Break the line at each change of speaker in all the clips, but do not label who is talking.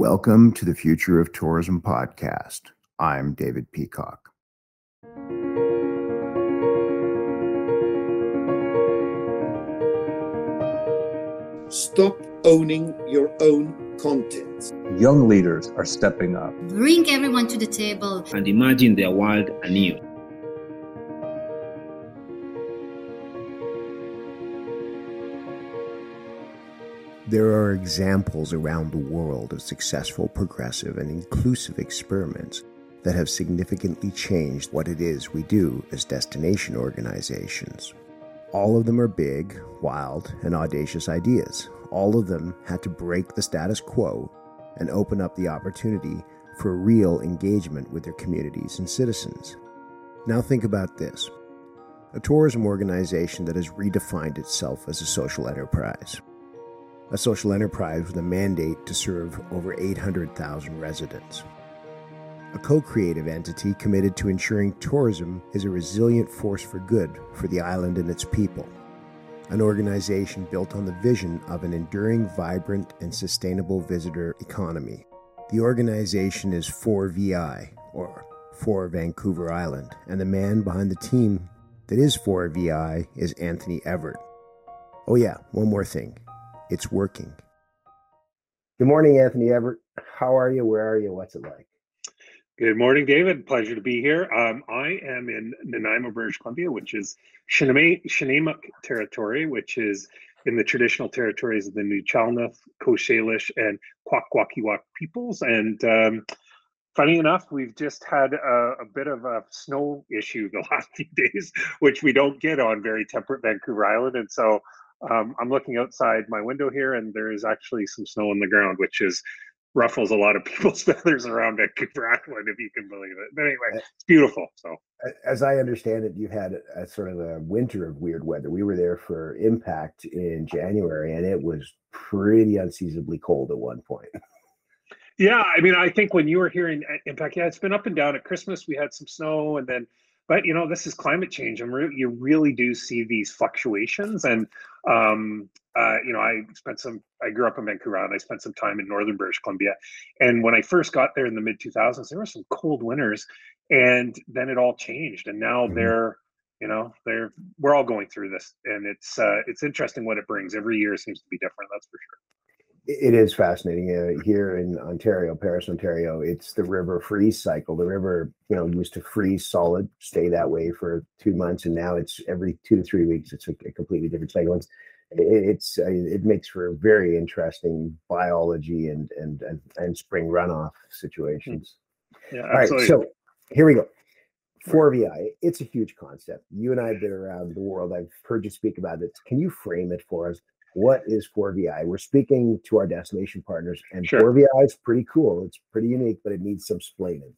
Welcome to the Future of Tourism podcast. I'm David Peacock.
Stop owning your own content.
Young leaders are stepping up.
Bring everyone to the table
and imagine their world anew.
There are examples around the world of successful, progressive, and inclusive experiments that have significantly changed what it is we do as destination organizations. All of them are big, wild, and audacious ideas. All of them had to break the status quo and open up the opportunity for real engagement with their communities and citizens. Now, think about this a tourism organization that has redefined itself as a social enterprise a social enterprise with a mandate to serve over 800,000 residents. A co creative entity committed to ensuring tourism is a resilient force for good for the island and its people. An organization built on the vision of an enduring, vibrant, and sustainable visitor economy. The organization is 4VI, or For Vancouver Island, and the man behind the team that is 4VI is Anthony Everett. Oh, yeah, one more thing it's working. Good morning, Anthony Everett. How are you? Where are you? What's it like?
Good morning, David. Pleasure to be here. Um, I am in Nanaimo, British Columbia, which is Snuneymuxw territory, which is in the traditional territories of the Nuu-chah-nulth, Coast Salish, and Kwakwaka'wakw peoples. And um, funny enough, we've just had a, a, bit of a snow issue the last few days, which we don't get on very temperate Vancouver Island. And so um, I'm looking outside my window here, and there is actually some snow on the ground, which is ruffles a lot of people's feathers around Vancouver Island, if you can believe it. But anyway, it's beautiful. So,
as I understand it, you've had a, sort of a winter of weird weather. We were there for Impact in January, and it was pretty unseasonably cold at one point.
Yeah, I mean, I think when you were here in Impact, yeah, it's been up and down. At Christmas, we had some snow, and then but you know this is climate change and re- you really do see these fluctuations and um, uh, you know i spent some i grew up in vancouver and i spent some time in northern british columbia and when i first got there in the mid 2000s there were some cold winters and then it all changed and now mm-hmm. they're you know they're we're all going through this and it's uh, it's interesting what it brings every year seems to be different that's for sure
it is fascinating uh, here in Ontario, Paris, Ontario. It's the river freeze cycle. The river, you know, used to freeze solid, stay that way for two months, and now it's every two to three weeks. It's a, a completely different cycle. It's, it's uh, it makes for a very interesting biology and and and, and spring runoff situations.
Yeah,
All right, so here we go. 4VI, it's a huge concept. You and I have been around the world. I've heard you speak about it. Can you frame it for us? What is 4VI? We're speaking to our destination partners, and sure. 4VI is pretty cool. It's pretty unique, but it needs some explaining.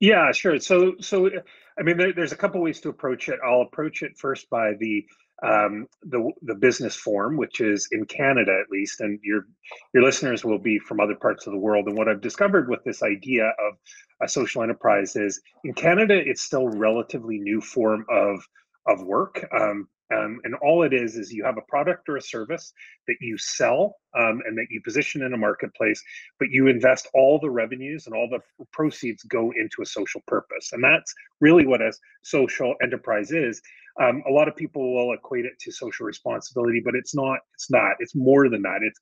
Yeah, sure. So, so I mean, there, there's a couple ways to approach it. I'll approach it first by the um, the the business form, which is in Canada at least, and your your listeners will be from other parts of the world. And what I've discovered with this idea of a social enterprise is in Canada, it's still relatively new form of of work. Um, um, and all it is is you have a product or a service that you sell um, and that you position in a marketplace, but you invest all the revenues and all the proceeds go into a social purpose. And that's really what a social enterprise is. Um, a lot of people will equate it to social responsibility, but it's not. It's not. It's more than that. It's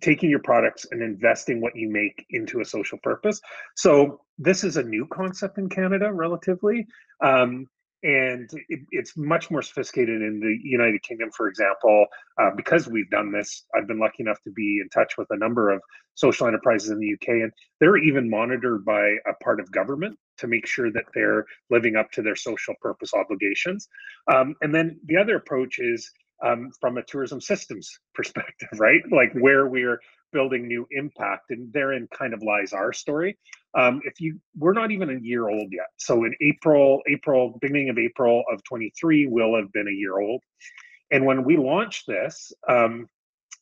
taking your products and investing what you make into a social purpose. So this is a new concept in Canada, relatively. Um, and it, it's much more sophisticated in the United Kingdom, for example, uh, because we've done this. I've been lucky enough to be in touch with a number of social enterprises in the UK, and they're even monitored by a part of government to make sure that they're living up to their social purpose obligations. Um, and then the other approach is um, from a tourism systems perspective, right? Like where we're building new impact, and therein kind of lies our story. Um, if you, we're not even a year old yet. So in April, April, beginning of April of 23, will have been a year old. And when we launched this, um,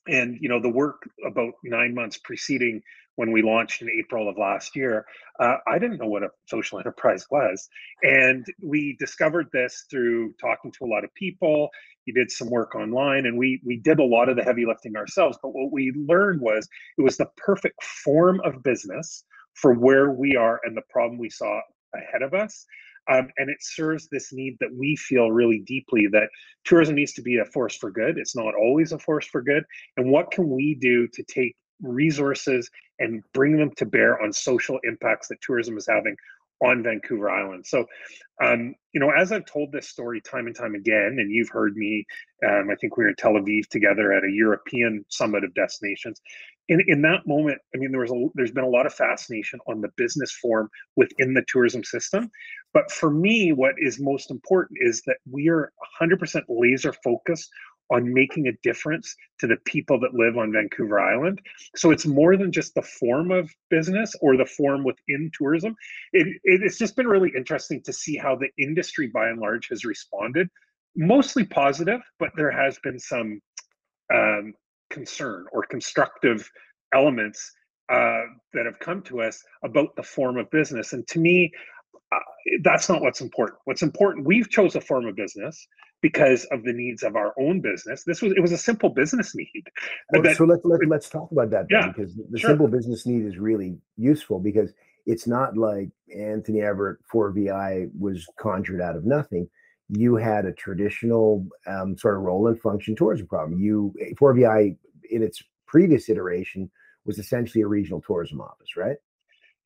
and you know the work about nine months preceding when we launched in april of last year uh, i didn't know what a social enterprise was and we discovered this through talking to a lot of people. We did some work online and we we did a lot of the heavy lifting ourselves but what we learned was it was the perfect form of business for where we are and the problem we saw ahead of us um, and it serves this need that we feel really deeply that tourism needs to be a force for good. It's not always a force for good. And what can we do to take resources and bring them to bear on social impacts that tourism is having on Vancouver Island. So, um, you know, as I've told this story time and time again, and you've heard me, um, I think we were in Tel Aviv together at a European summit of destinations. In, in that moment, I mean, there was a, there's been a lot of fascination on the business form within the tourism system. But for me, what is most important is that we are 100% laser focused on making a difference to the people that live on Vancouver Island. So it's more than just the form of business or the form within tourism. It, it's just been really interesting to see how the industry by and large has responded. Mostly positive, but there has been some um, concern or constructive elements uh, that have come to us about the form of business. And to me, uh, that's not what's important. What's important, we've chose a form of business because of the needs of our own business. This was it was a simple business need.
Well, that, so let's let, let's talk about that
yeah,
because the
sure.
simple business need is really useful because it's not like Anthony Everett 4VI was conjured out of nothing. You had a traditional um, sort of role and function tourism problem. You 4VI in its previous iteration was essentially a regional tourism office, right?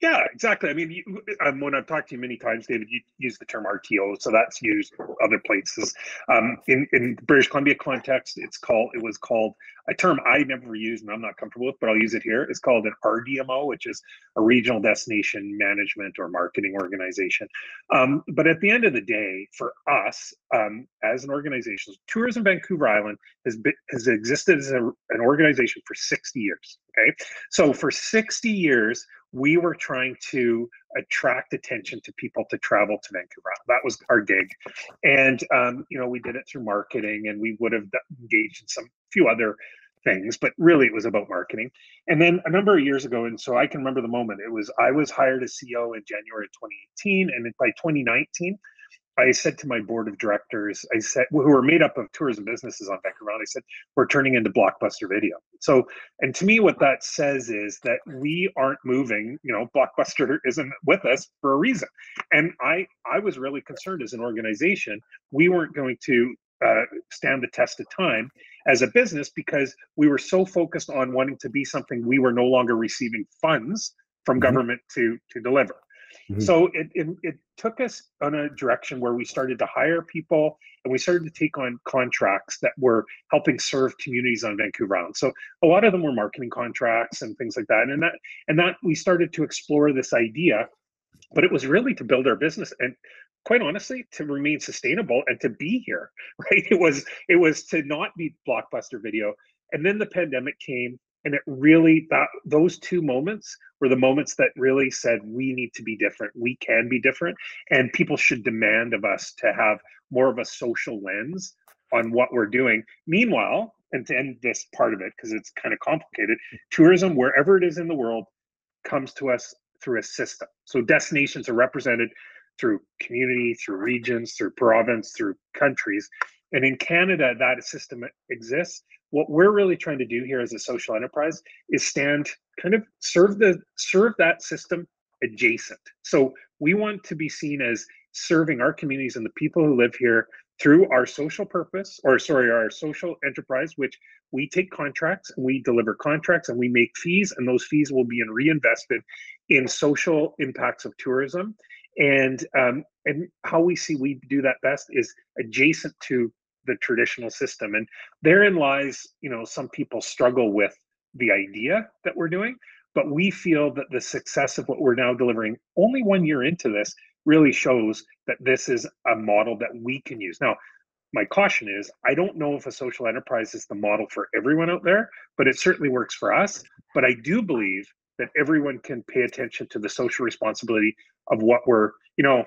Yeah, exactly. I mean, you, um, when I've talked to you many times, David, you use the term RTO, so that's used other places. Um, in in British Columbia context, it's called it was called a term I never used and I'm not comfortable with, but I'll use it here. It's called an RDMO, which is a regional destination management or marketing organization. Um, but at the end of the day, for us um, as an organization, Tourism Vancouver Island has been, has existed as a, an organization for 60 years. Okay, so for 60 years we were trying to attract attention to people to travel to Vancouver. That was our gig, and um, you know we did it through marketing, and we would have engaged in some few other things, but really it was about marketing. And then a number of years ago, and so I can remember the moment. It was I was hired as CEO in January 2018, and by 2019, I said to my board of directors, I said, who were made up of tourism businesses on Vancouver Island, I said, we're turning into Blockbuster Video. So, and to me, what that says is that we aren't moving. You know, Blockbuster isn't with us for a reason. And I, I was really concerned as an organization, we weren't going to uh, stand the test of time as a business because we were so focused on wanting to be something we were no longer receiving funds from mm-hmm. government to to deliver. Mm-hmm. So it, it, it took us on a direction where we started to hire people and we started to take on contracts that were helping serve communities on Vancouver Island. So a lot of them were marketing contracts and things like that. And that and that we started to explore this idea, but it was really to build our business and quite honestly to remain sustainable and to be here right it was it was to not be blockbuster video and then the pandemic came and it really that those two moments were the moments that really said we need to be different we can be different and people should demand of us to have more of a social lens on what we're doing meanwhile and to end this part of it because it's kind of complicated tourism wherever it is in the world comes to us through a system so destinations are represented through community, through regions, through province, through countries. And in Canada, that system exists. What we're really trying to do here as a social enterprise is stand kind of serve the serve that system adjacent. So we want to be seen as serving our communities and the people who live here through our social purpose or sorry our social enterprise which we take contracts and we deliver contracts and we make fees and those fees will be reinvested in social impacts of tourism and um, and how we see we do that best is adjacent to the traditional system and therein lies you know some people struggle with the idea that we're doing but we feel that the success of what we're now delivering only one year into this really shows that this is a model that we can use. Now my caution is i don't know if a social enterprise is the model for everyone out there but it certainly works for us. But i do believe that everyone can pay attention to the social responsibility of what we're, you know,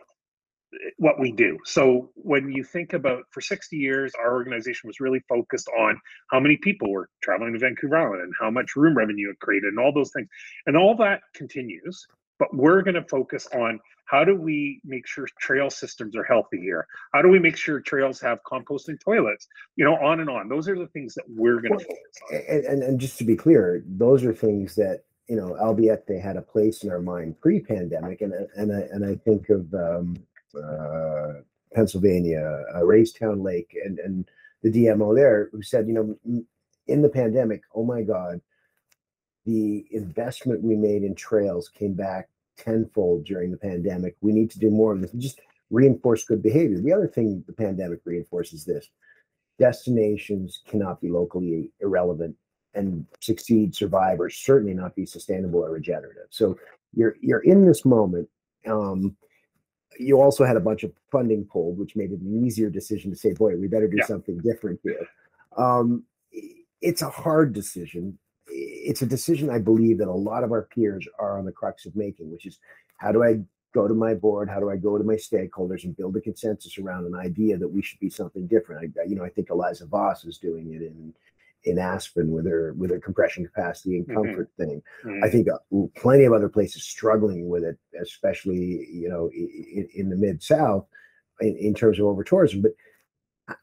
what we do. So when you think about for 60 years, our organization was really focused on how many people were traveling to Vancouver Island and how much room revenue it created and all those things. And all that continues, but we're going to focus on how do we make sure trail systems are healthy here? How do we make sure trails have composting toilets? You know, on and on. Those are the things that we're going to focus on.
And, and, and just to be clear, those are things that you know, albeit they had a place in our mind pre-pandemic, and and I, and I think of um, uh, Pennsylvania, uh, Raystown Lake, and and the DMO there who said, you know, in the pandemic, oh my God, the investment we made in trails came back tenfold during the pandemic. We need to do more of this. Just reinforce good behavior. The other thing the pandemic reinforces this: destinations cannot be locally irrelevant and succeed, survive, or certainly not be sustainable or regenerative. So you're you're in this moment. Um, you also had a bunch of funding pulled, which made it an easier decision to say, "Boy, we better do yeah. something different here." Um, it's a hard decision. It's a decision I believe that a lot of our peers are on the crux of making, which is how do I go to my board? How do I go to my stakeholders and build a consensus around an idea that we should be something different? I, you know, I think Eliza Voss is doing it in in Aspen with their with their compression capacity and mm-hmm. comfort mm-hmm. thing. Mm-hmm. I think uh, plenty of other places struggling with it, especially you know in, in the mid South in, in, terms of over tourism. But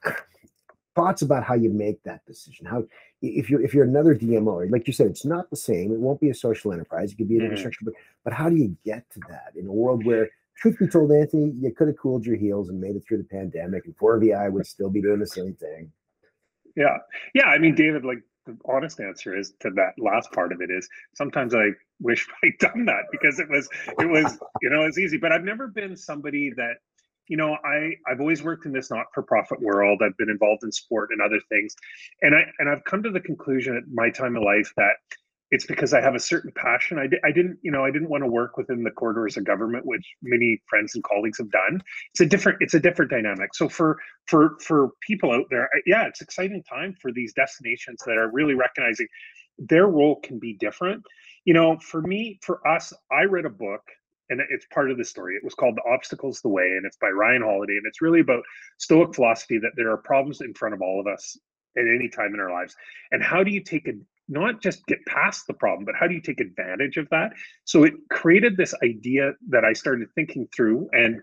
uh, thoughts about how you make that decision? How if you're if you're another DMO, like you said, it's not the same. It won't be a social enterprise. It could be an mm-hmm. infrastructure, but but how do you get to that in a world where truth be told, Anthony, you could have cooled your heels and made it through the pandemic, and 4VI would still be doing the same thing.
Yeah. Yeah. I mean, David, like the honest answer is to that last part of it is sometimes I wish I'd done that because it was, it was, you know, it's easy, but I've never been somebody that, you know, I, I've always worked in this not-for-profit world. I've been involved in sport and other things. And I, and I've come to the conclusion at my time of life that it's because I have a certain passion. I, di- I didn't, you know, I didn't want to work within the corridors of government, which many friends and colleagues have done. It's a different, it's a different dynamic. So for for for people out there, yeah, it's exciting time for these destinations that are really recognizing their role can be different. You know, for me, for us, I read a book and it's part of the story. It was called The Obstacle's the Way, and it's by Ryan Holiday. And it's really about Stoic philosophy that there are problems in front of all of us at any time in our lives. And how do you take a not just get past the problem, but how do you take advantage of that? So it created this idea that I started thinking through, and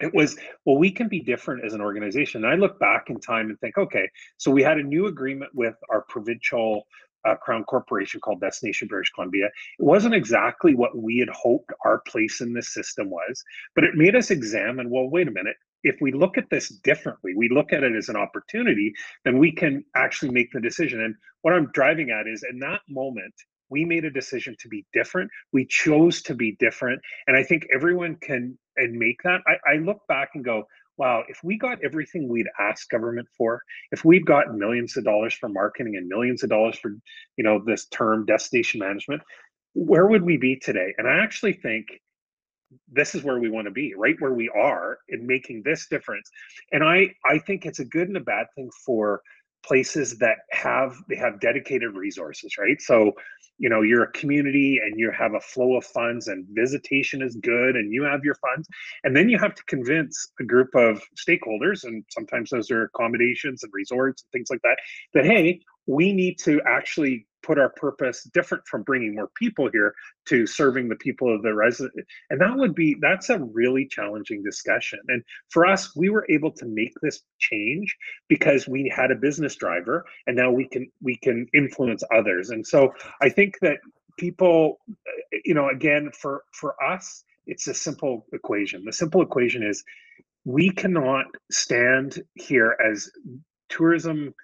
it was, well, we can be different as an organization. And I look back in time and think, okay, so we had a new agreement with our provincial uh, crown corporation called Destination British Columbia. It wasn't exactly what we had hoped our place in this system was, but it made us examine well, wait a minute, if we look at this differently, we look at it as an opportunity, then we can actually make the decision. And what I'm driving at is in that moment, we made a decision to be different. We chose to be different. And I think everyone can and make that. I, I look back and go, wow, if we got everything we'd asked government for, if we'd got millions of dollars for marketing and millions of dollars for, you know, this term destination management, where would we be today? And I actually think this is where we want to be right where we are in making this difference. And i i think it's a good and a bad thing for places that have they have dedicated resources right? So you know you're a community and you have a flow of funds and visitation is good and you have your funds and then you have to convince a group of stakeholders and sometimes those are accommodations and resorts and things like that that hey we need to actually put our purpose different from bringing more people here to serving the people of the resident and that would be that's a really challenging discussion. And for us we were able to make this change because we had a business driver and now we can we can influence others. And so i think that people eh, you know again for for us it's a simple equation. The simple equation is we cannot stand here as tourism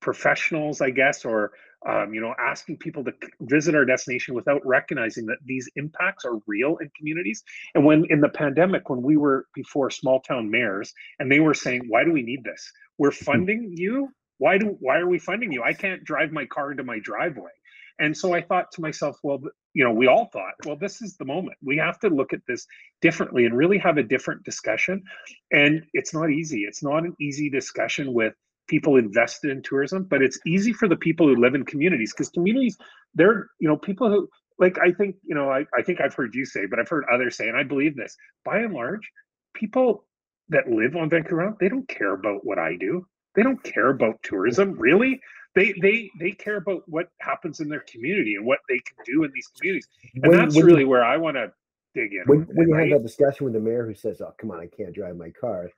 professionals i guess or um, you know, asking people to visit our destination without recognizing that these impacts are real in communities. And when in the pandemic, when we were before small town mayors, and they were saying, "Why do we need this? We're hmm. funding you. Why do? Why are we funding you? I can't drive my car into my driveway." And so I thought to myself, well, you know, we all thought, well, this is the moment. We have to look at this differently and really have a different discussion. And it's not easy. It's not an easy discussion with people invested in tourism, but it's easy for the people who live in communities because communities, they're, you know, people who, like, I think, you know, I, I think I've heard you say, but I've heard others say, and I believe this by and large, people that live on Vancouver Island, they don't care about what I do. They don't care about tourism, really. They they they care about what happens in their community and what they can do in these communities. And
When-
that's
when
really where I want to dig in.
when, when you
right?
have that discussion with the mayor who says, "Oh, come on, I can't drive my car,"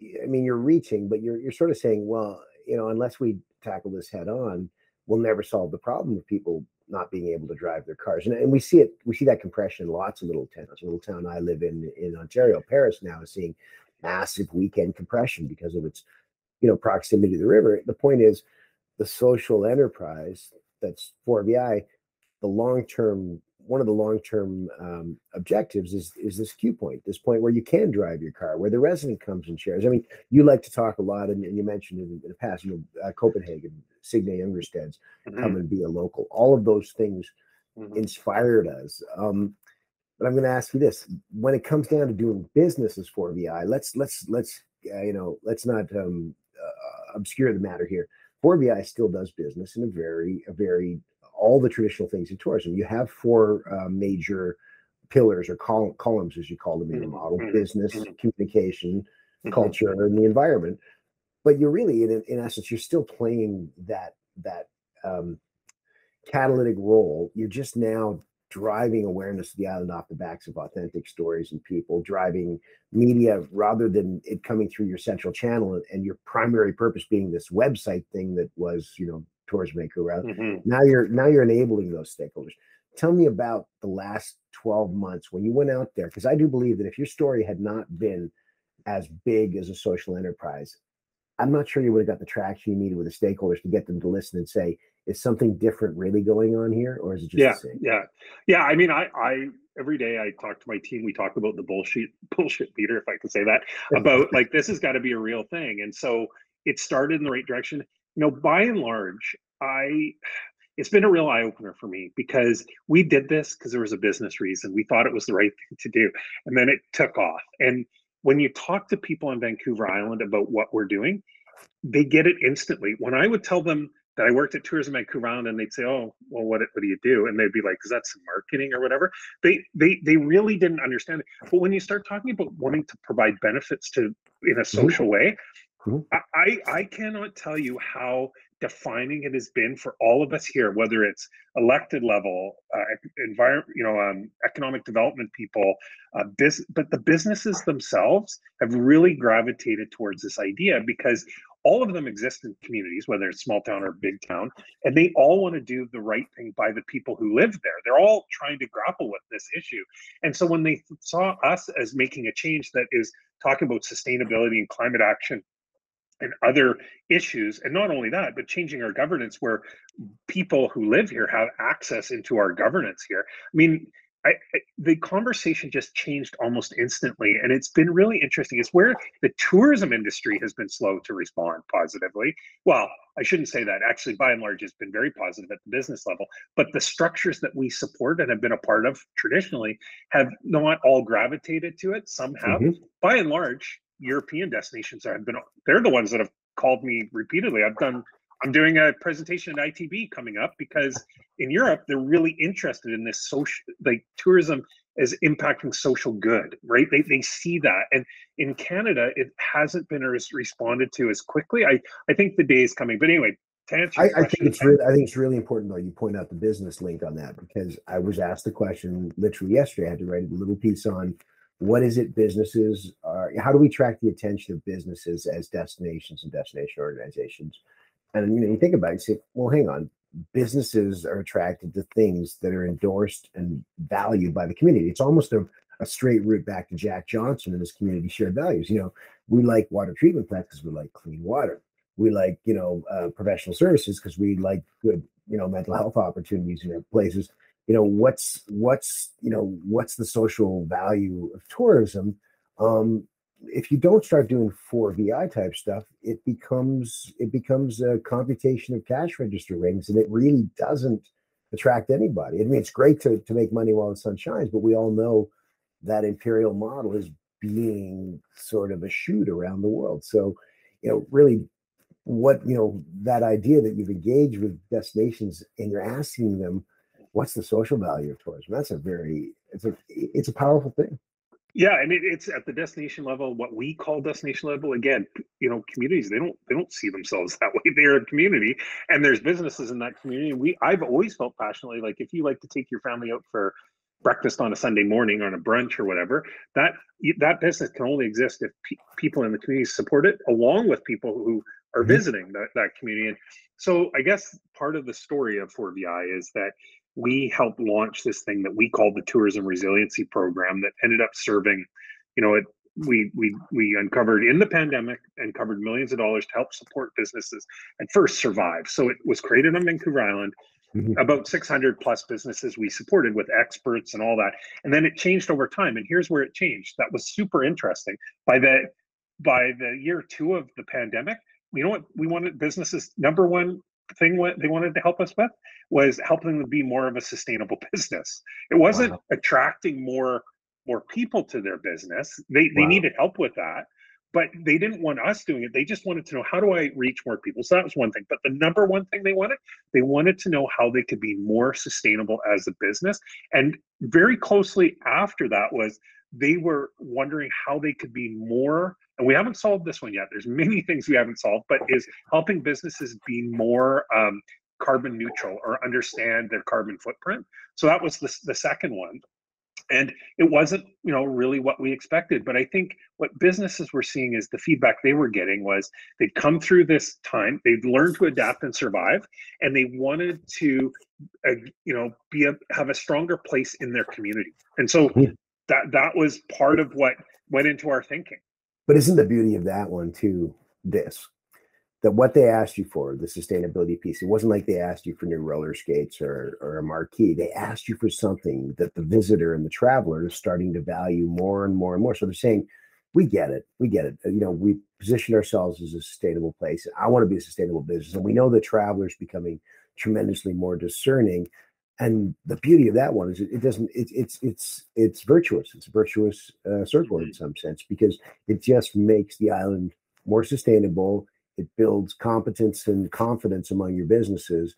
I mean, you're reaching, but you're you're sort of saying, "Well, you know, unless we tackle this head on, we'll never solve the problem of people not being able to drive their cars." And, and we see it, we see that compression in lots of little towns. A little town I live in in Ontario, Paris, now is seeing massive weekend compression because of its, you know, proximity to the river. The point is, the social enterprise that's 4VI, the long term one of the long term um, objectives is is this cue point, this point where you can drive your car, where the resident comes and shares. I mean, you like to talk a lot, and, and you mentioned in, in the past, you know, uh, Copenhagen, Signe Jungersted's
Mhm,
come and be a local. All of those things
mhm.
inspired us. Um, but I'm going to ask you this: when it comes down to doing businesses for VI, let's let's let's uh, you know let's not um, uh, obscure the matter here. 4VI still does business in a very a very all the traditional things in tourism. You have four uh, major pillars or col- columns, as you call them in your
Mhm,
model:
mhm,
business,
mhm.
communication, culture, and the environment. But you're really, in, in essence, you're still playing that that um, catalytic role. You're just now driving awareness of the island off the backs of authentic stories and people, driving media rather than it coming through your central channel and, and your primary purpose being this website thing that was, you know, Tourism Maker Route.
Mhm.
Now you're now you're enabling those stakeholders. Tell me about the last 12 months when you went out there, because I do believe that if your story had not been as big as a social enterprise, I'm not sure you would have got the traction you needed with the stakeholders to get them to listen and say, is something different really going on here? Or is it just
yeah,
the same?
yeah, yeah. I mean, I, I every day I talk to my team. We talk about the bullshit, bullshit leader, if I can say that, about like this has got to be a real thing. And so it started in the right direction. You know, by and large, I it's been a real eye opener for me because we did this because there was a business reason. We thought it was the right thing to do, and then it took off. And when you talk to people on Vancouver Island about what we're doing, they get it instantly. When I would tell them that I worked at Tourism Vancouver Island, and they'd say, "Oh, well, what what do you do?" and they'd be like, "Is that some marketing or whatever?" They they they really didn't understand it. But when you start talking about wanting to provide benefits to in a social way, I, I cannot tell you how defining it has been for all of us here, whether it's elected level, uh, environment, you know, um, economic development people, uh, biz- but the businesses themselves have really gravitated towards this idea because all of them exist in communities, whether it's small town or big town, and they all want to do the right thing by the people who live there. They're all trying to grapple with this issue. And so when they saw us as making a change that is talking about sustainability and climate action and other issues, and not only that, but changing our governance where people who live here have access into our governance here. I mean, I, I, the conversation just changed almost instantly, and it's been really interesting. It's where the tourism industry has been slow to respond positively. Well, I shouldn't say that. Actually, by and large, it's been very positive at the business level. But the structures that we support and have been a part of traditionally have not all gravitated to it. Some have.
Mhm.
By and large, European destinations that have been. They're the ones that have called me repeatedly. I've done. I'm doing a presentation at ITB coming up because in Europe they're really interested in this social, like tourism is impacting social good, right? They they see that, and in Canada it hasn't been as responded to as quickly. I I think the day is coming. But anyway, to answer
I, I think it's really, I think it's really important though. You point out the business link on that because I was asked the question literally yesterday. I had to write a little piece on what is it businesses are. How do we track the attention of businesses as destinations and destination organizations? And you know, you think about it, you say, well, hang on. Businesses are attracted to things that are endorsed and valued by the community. It's almost a, a straight route back to Jack Johnson and his community shared values. You know, we like water treatment plants because we like clean water we like you know uh, professional services because we like good you know mental health opportunities in our places you know what's what's you know what's the social value of tourism? Um if you don't start doing 4vi type stuff it becomes it becomes a computation of cash register rings and it really doesn't attract anybody. I mean it's great to, to make money while the sun shines but we all know that imperial model is being sort of a shoot around the world. So you know really what you know that idea that you've engaged with destinations and you're asking them what's the social value of tourism that's a very it's a it's a powerful thing
Yeah, and it, it's at the destination level, what we call destination level. Again, you know, communities they don't they don't see themselves that way. They're a community, and there's businesses in that community. We I've always felt passionately like if you like to take your family out for breakfast on a Sunday morning on a brunch or whatever, that that business can only exist if pe- people in the community support it, along with people who are mm-hmm. visiting that, that community. And so I guess part of the story of 4VI is that we helped launch this thing that we called the tourism resiliency program that ended up serving you know it we we we uncovered in the pandemic uncovered millions of dollars to help support businesses and first survive. So it was created on vancouver island mm-hmm. about 600 plus businesses we supported with experts and all that. And then it changed over time and here's where it changed. That was super interesting. By the by the year two of the pandemic you know what? We wanted businesses number one thing what they wanted to help us with was helping them be more of a sustainable business. It wasn't wow. attracting more more people to their business. They they wow. needed help with that, but they didn't want us doing it. They just wanted to know how do I reach more people. So that was one thing. But the number one thing they wanted, they wanted to know how they could be more sustainable as a business. And very closely after that was they were wondering how they could be more and we haven't solved this one yet there's many things we haven't solved but is helping businesses be more um, carbon neutral or understand their carbon footprint. So that was the, the second one and it wasn't you know really what we expected but i think what businesses were seeing is the feedback they were getting was they'd come through this time they'd learned to adapt and survive and they wanted to uh, you know be a have a stronger place in their community. And so that that was part of what went into our thinking.
But isn't the beauty of that one too this? That what they asked you for, the sustainability piece, it wasn't like they asked you for new roller skates or, or a marquee. They asked you for something that the visitor and the traveler is starting to value more and more and more. So they're saying, we get it. We get it. You know, we position ourselves as a sustainable place. I want to be a sustainable business. And we know the travelers becoming tremendously more discerning and the beauty of that one is it, it doesn't it, it's it's it's virtuous. It's a virtuous uh, circle in some sense because it just makes the island more sustainable. It builds competence and confidence among your businesses.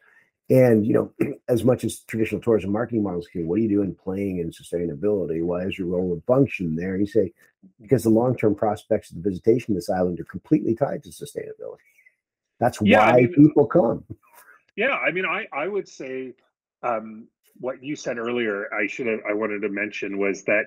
And you know as much as traditional tourism marketing models can what are you doing playing in sustainability? Why is your role and function there? You say because the long-term prospects of the visitation of this island are completely tied to sustainability. That's yeah, why I mean, people come.
Yeah i mean i i would say um, what you said earlier, I should have I wanted to mention was that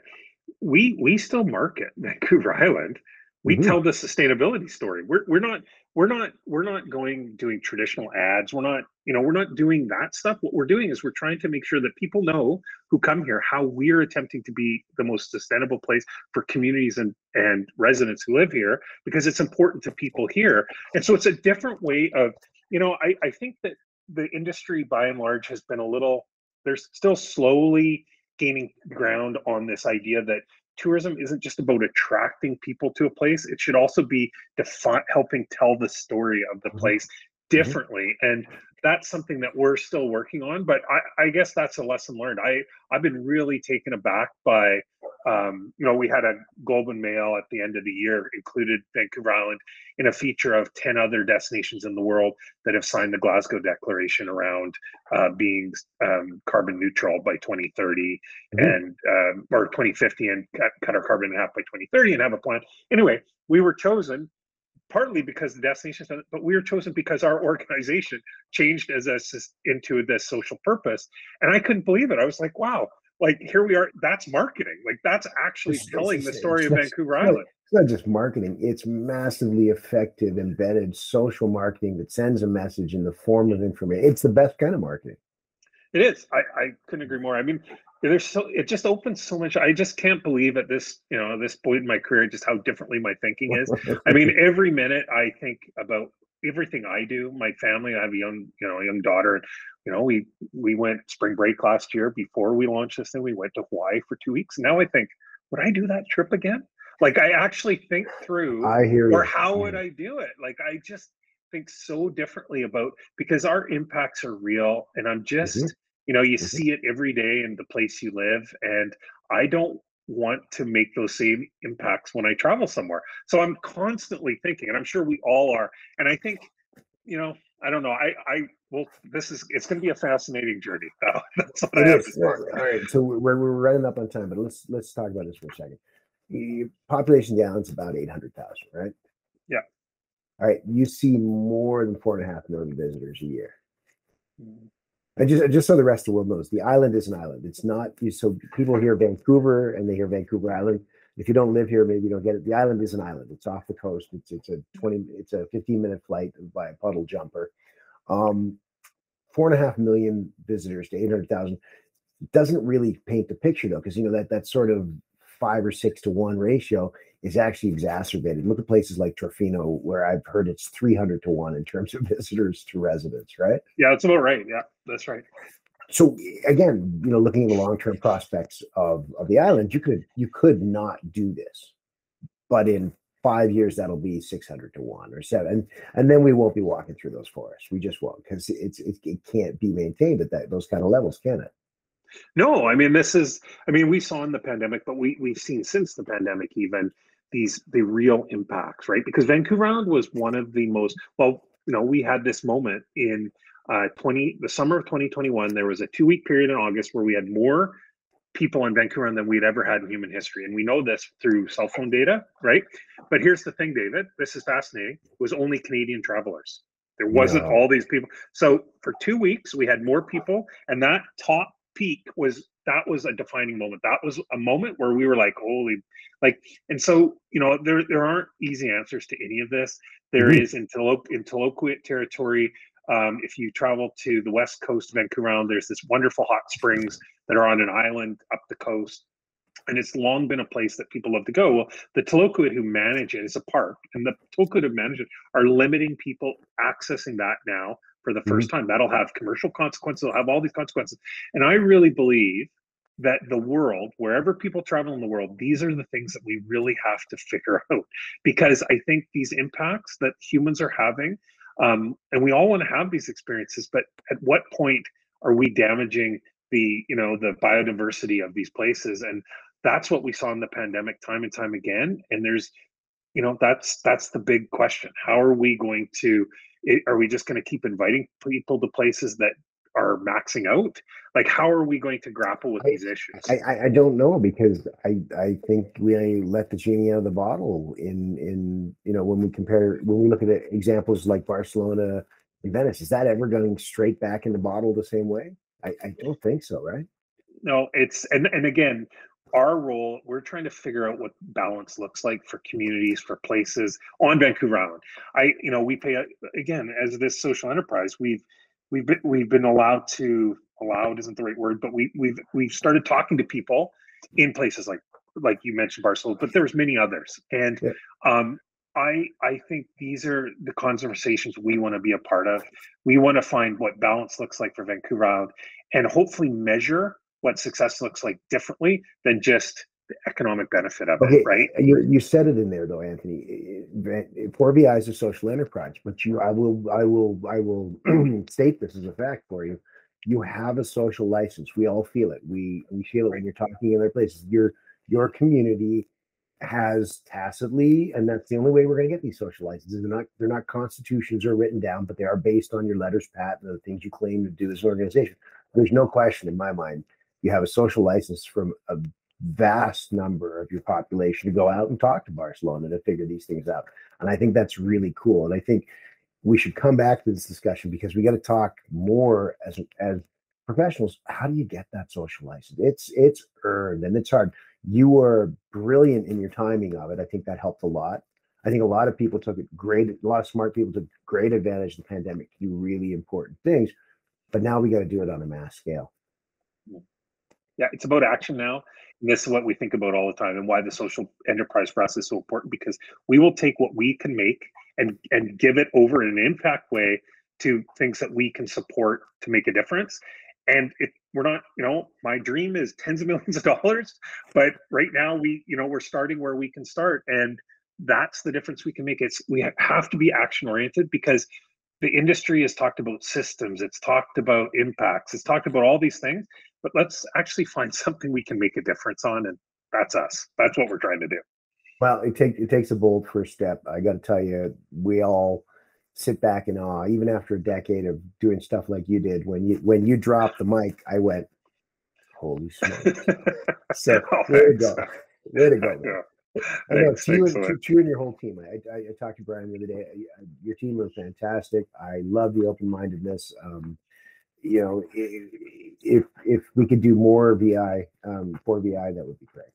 we we still market Vancouver Island. We mm-hmm. tell the sustainability story. We're we're not we're not we're not going doing traditional ads. We're not you know we're not doing that stuff. What we're doing is we're trying to make sure that people know who come here how we're attempting to be the most sustainable place for communities and and residents who live here because it's important to people here. And so it's a different way of you know I I think that the industry by and large has been a little there's still slowly gaining ground on this idea that tourism isn't just about attracting people to a place it should also be defi- helping tell the story of the mm-hmm. place. Differently mm-hmm. and that's something that we're still working on but I, I guess that's a lesson learned i i've been really taken aback by um, you know, we had a Globe and Mail at the end of the year included Vancouver Island in a feature of 10 other destinations in the world that have signed the Glasgow Declaration around uh, being um, carbon neutral by 2030 mm-hmm. and um, or 2050 and cut, cut our carbon in half by 2030 and have a plan. Anyway, we were chosen partly because the destination but we were chosen because our organization changed as a into this social purpose. And i couldn't believe it. I was like wow like here we are that's marketing. Like that's actually it's, telling it's, the story of vancouver island.
it's not just marketing. It's massively effective embedded social marketing that sends a message in the form of information it's the best kind of marketing.
It is. I, I couldn't agree more. I mean there's so it just opens so much i just can't believe at this you know this point in my career just how differently my thinking is i mean every minute i think about everything I do, my family, I have a young, you know, a young daughter. And, you know, we we went spring break last year before we launched this thing. We went to Hawaii for two weeks. Now I think, would I do that trip again? Like I actually think through
I hear
or you. how would I do it? Like I just think so differently about because our impacts are real and I'm just, mm-hmm. You know, you mm-hmm. see it every day in the place you live. And I don't want to make those same impacts when I travel somewhere. So I'm constantly thinking, and I'm sure we all are. And I think, you know, I don't know. I, I, well, this is, it's going to be a fascinating journey. Though.
That's what it I is. All right. So we're, we're running up on time, but let's, let's talk about this for a second. your population down is about 800,000, right?
Yeah.
All right. You see more than four and a half million visitors a year. And just, just so the rest of the world knows, the island is an island. It's not so people hear Vancouver and they hear Vancouver Island. If you don't live here, maybe you don't get it. The island is an island. It's off the coast. It's it's a 20, it's a 15 minute flight by a puddle jumper. Um, four and a half million visitors to 800,000 doesn't really paint the picture though, because you know that that sort of five or six to one ratio is actually exacerbated. Look at places like Tofino, where I've heard it's 300 to one in terms of visitors to residents, right?
Yeah, that's about right. Yeah, that's right.
So again, you know, looking at the long-term prospects of, of the island, you could you could not do this, but in five years that'll be 600 to one or seven, and, and then we won't be walking through those forests. We just won't because it's it, it can't be maintained at that those kind of levels, can it?
No, I mean this is I mean we saw in the pandemic, but we we've seen since the pandemic even these the real impacts, right? Because Vancouver Island was one of the most well, you know, we had this moment in uh 20 the summer of 2021. There was a two week period in August where we had more people in Vancouver than we'd ever had in human history. And we know this through cell phone data, right? But here's the thing, David, this is fascinating. It was only Canadian travelers. There wasn't
Yeah.
all these people. So for two weeks, we had more people, and that top peak was that was a defining moment. That was a moment where we were like, holy, like, and so you know, there there aren't easy answers to any of this. There
Mhm.
is in Tilo- in Tla-o-qui-aht territory. Um, if you travel to the west coast of Vancouver Island, there's this wonderful hot springs that are on an island up the coast. And it's long been a place that people love to go. Well, the Tla-o-qui-aht who manage it is a park, and the Tla-o-qui-aht who manage it are limiting people accessing that now for the 1st time. That'll have commercial consequences, it'll have all these consequences. And I really believe that the world, wherever people travel in the world, these are the things that we really have to figure out. Because I think these impacts that humans are having, um, and we all want to have these experiences, but at what point are we damaging the, you know, the biodiversity of these places? And that's what we saw in the pandemic time and time again. And there's, you know, that's that's the big question. How are we going to? I- Are we just going to keep inviting people to places that are maxing out? Like, how are we going to grapple with
I-
these issues?
I, I, I don't know because I, I think we let the genie out of the bottle in in you know when we compare when we look at examples like Barcelona and Venice is that ever going straight back in the bottle the same way? I, I don't think so, right?
no it's and and again our role we're trying to figure out what balance looks like for communities for places on vancouver island i you know we pay again as this social enterprise we've we've been we've been allowed to allowed isn't the right word but we we've we've started talking to people in places like like you mentioned barcelona but there's many others and
Yeah.
um I, I think these are the conversations we want to be a part of. We want to find what balance looks like for Vancouver Island and hopefully measure what success looks like differently than just the economic benefit of
Okay,
it, right?
You you said it in there though, Anthony. Eh, eh, eh, 4VI is a social enterprise, but you, I will, I will, I will state this as a fact for you. You have a social license. We all feel it. We we feel it when you're talking in other places. Your your community has tacitly, and that's the only way we're going to get these social licenses. They're not they're not constitutions or written down, but they are based on your letters pat and the things you claim to do as an organization. There's no question in my mind. You have a social license from a vast number of your population to go out and talk to Barcelona to figure these things out. And I think that's really cool. And I think we should come back to this discussion because we got to talk more as as professionals. How do you get that social license? It's it's earned and it's hard. You were brilliant in your timing of it. I think that helped a lot. I think a lot of people took it great. A lot of smart people took great advantage of the pandemic to do really important things. But now we got to do it on a mass scale.
Yeah, it's about action now. And this is what we think about all the time and why the social enterprise for us is so important because we will take what we can make and and give it over in an impact way to things that we can support to make a difference. And we're not, you know, my dream is tens of millions of dollars, but right now we, you know, we're starting where we can start and that's the difference we can make. It's we have to be action oriented because the industry has talked about systems, it's talked about impacts, it's talked about all these things, but let's actually find something we can make a difference on and that's us. That's what we're trying to do.
Well, it takes it takes a bold first step. I got to tell you, we all sit back in awe, even after a decade of doing stuff like you did. When you when you dropped the mic, I went, "Holy smokes!" So
Oh,
way to go, way to go. man.
Yeah.
I know it's you, and,
so
to,
much.
to you and your whole team. I, I, I talked to Brian the other day. Your team was fantastic. I love the open mindedness. Um, you know, if if we could do more VI um, for VI, that would be great.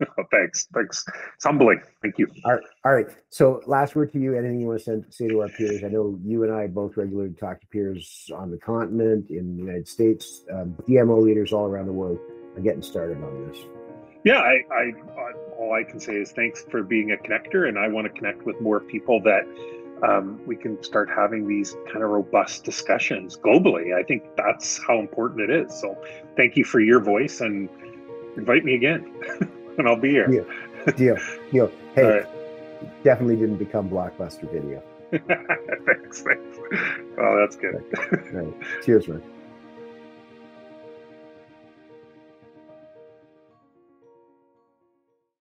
Thanks, thanks. It's humbling. Thank you.
All right, all right. So, last word to you. Anything you want to send, say to our peers? I know you and I both regularly talk to peers on the continent, in the United States. Um, DMO leaders all around the world are getting started on this.
Yeah, I, I, I all I can say is thanks for being a connector, and I want to connect with more people that um, we can start having these kind of robust discussions globally. I think that's how important it is. So, thank you for your voice, and invite me again, and I'll be here.
Yeah. Deal, deal. Hey,
right.
definitely didn't become blockbuster video.
thanks, thanks. Oh, that's good.
Right. Cheers, man.